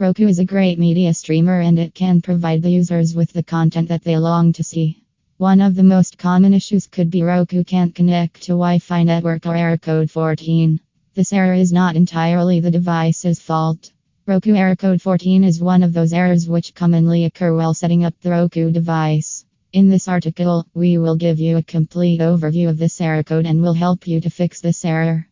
Roku is a great media streamer and it can provide the users with the content that they long to see. One of the most common issues could be Roku can't connect to Wi Fi network or error code 14. This error is not entirely the device's fault. Roku error code 14 is one of those errors which commonly occur while setting up the Roku device. In this article, we will give you a complete overview of this error code and will help you to fix this error.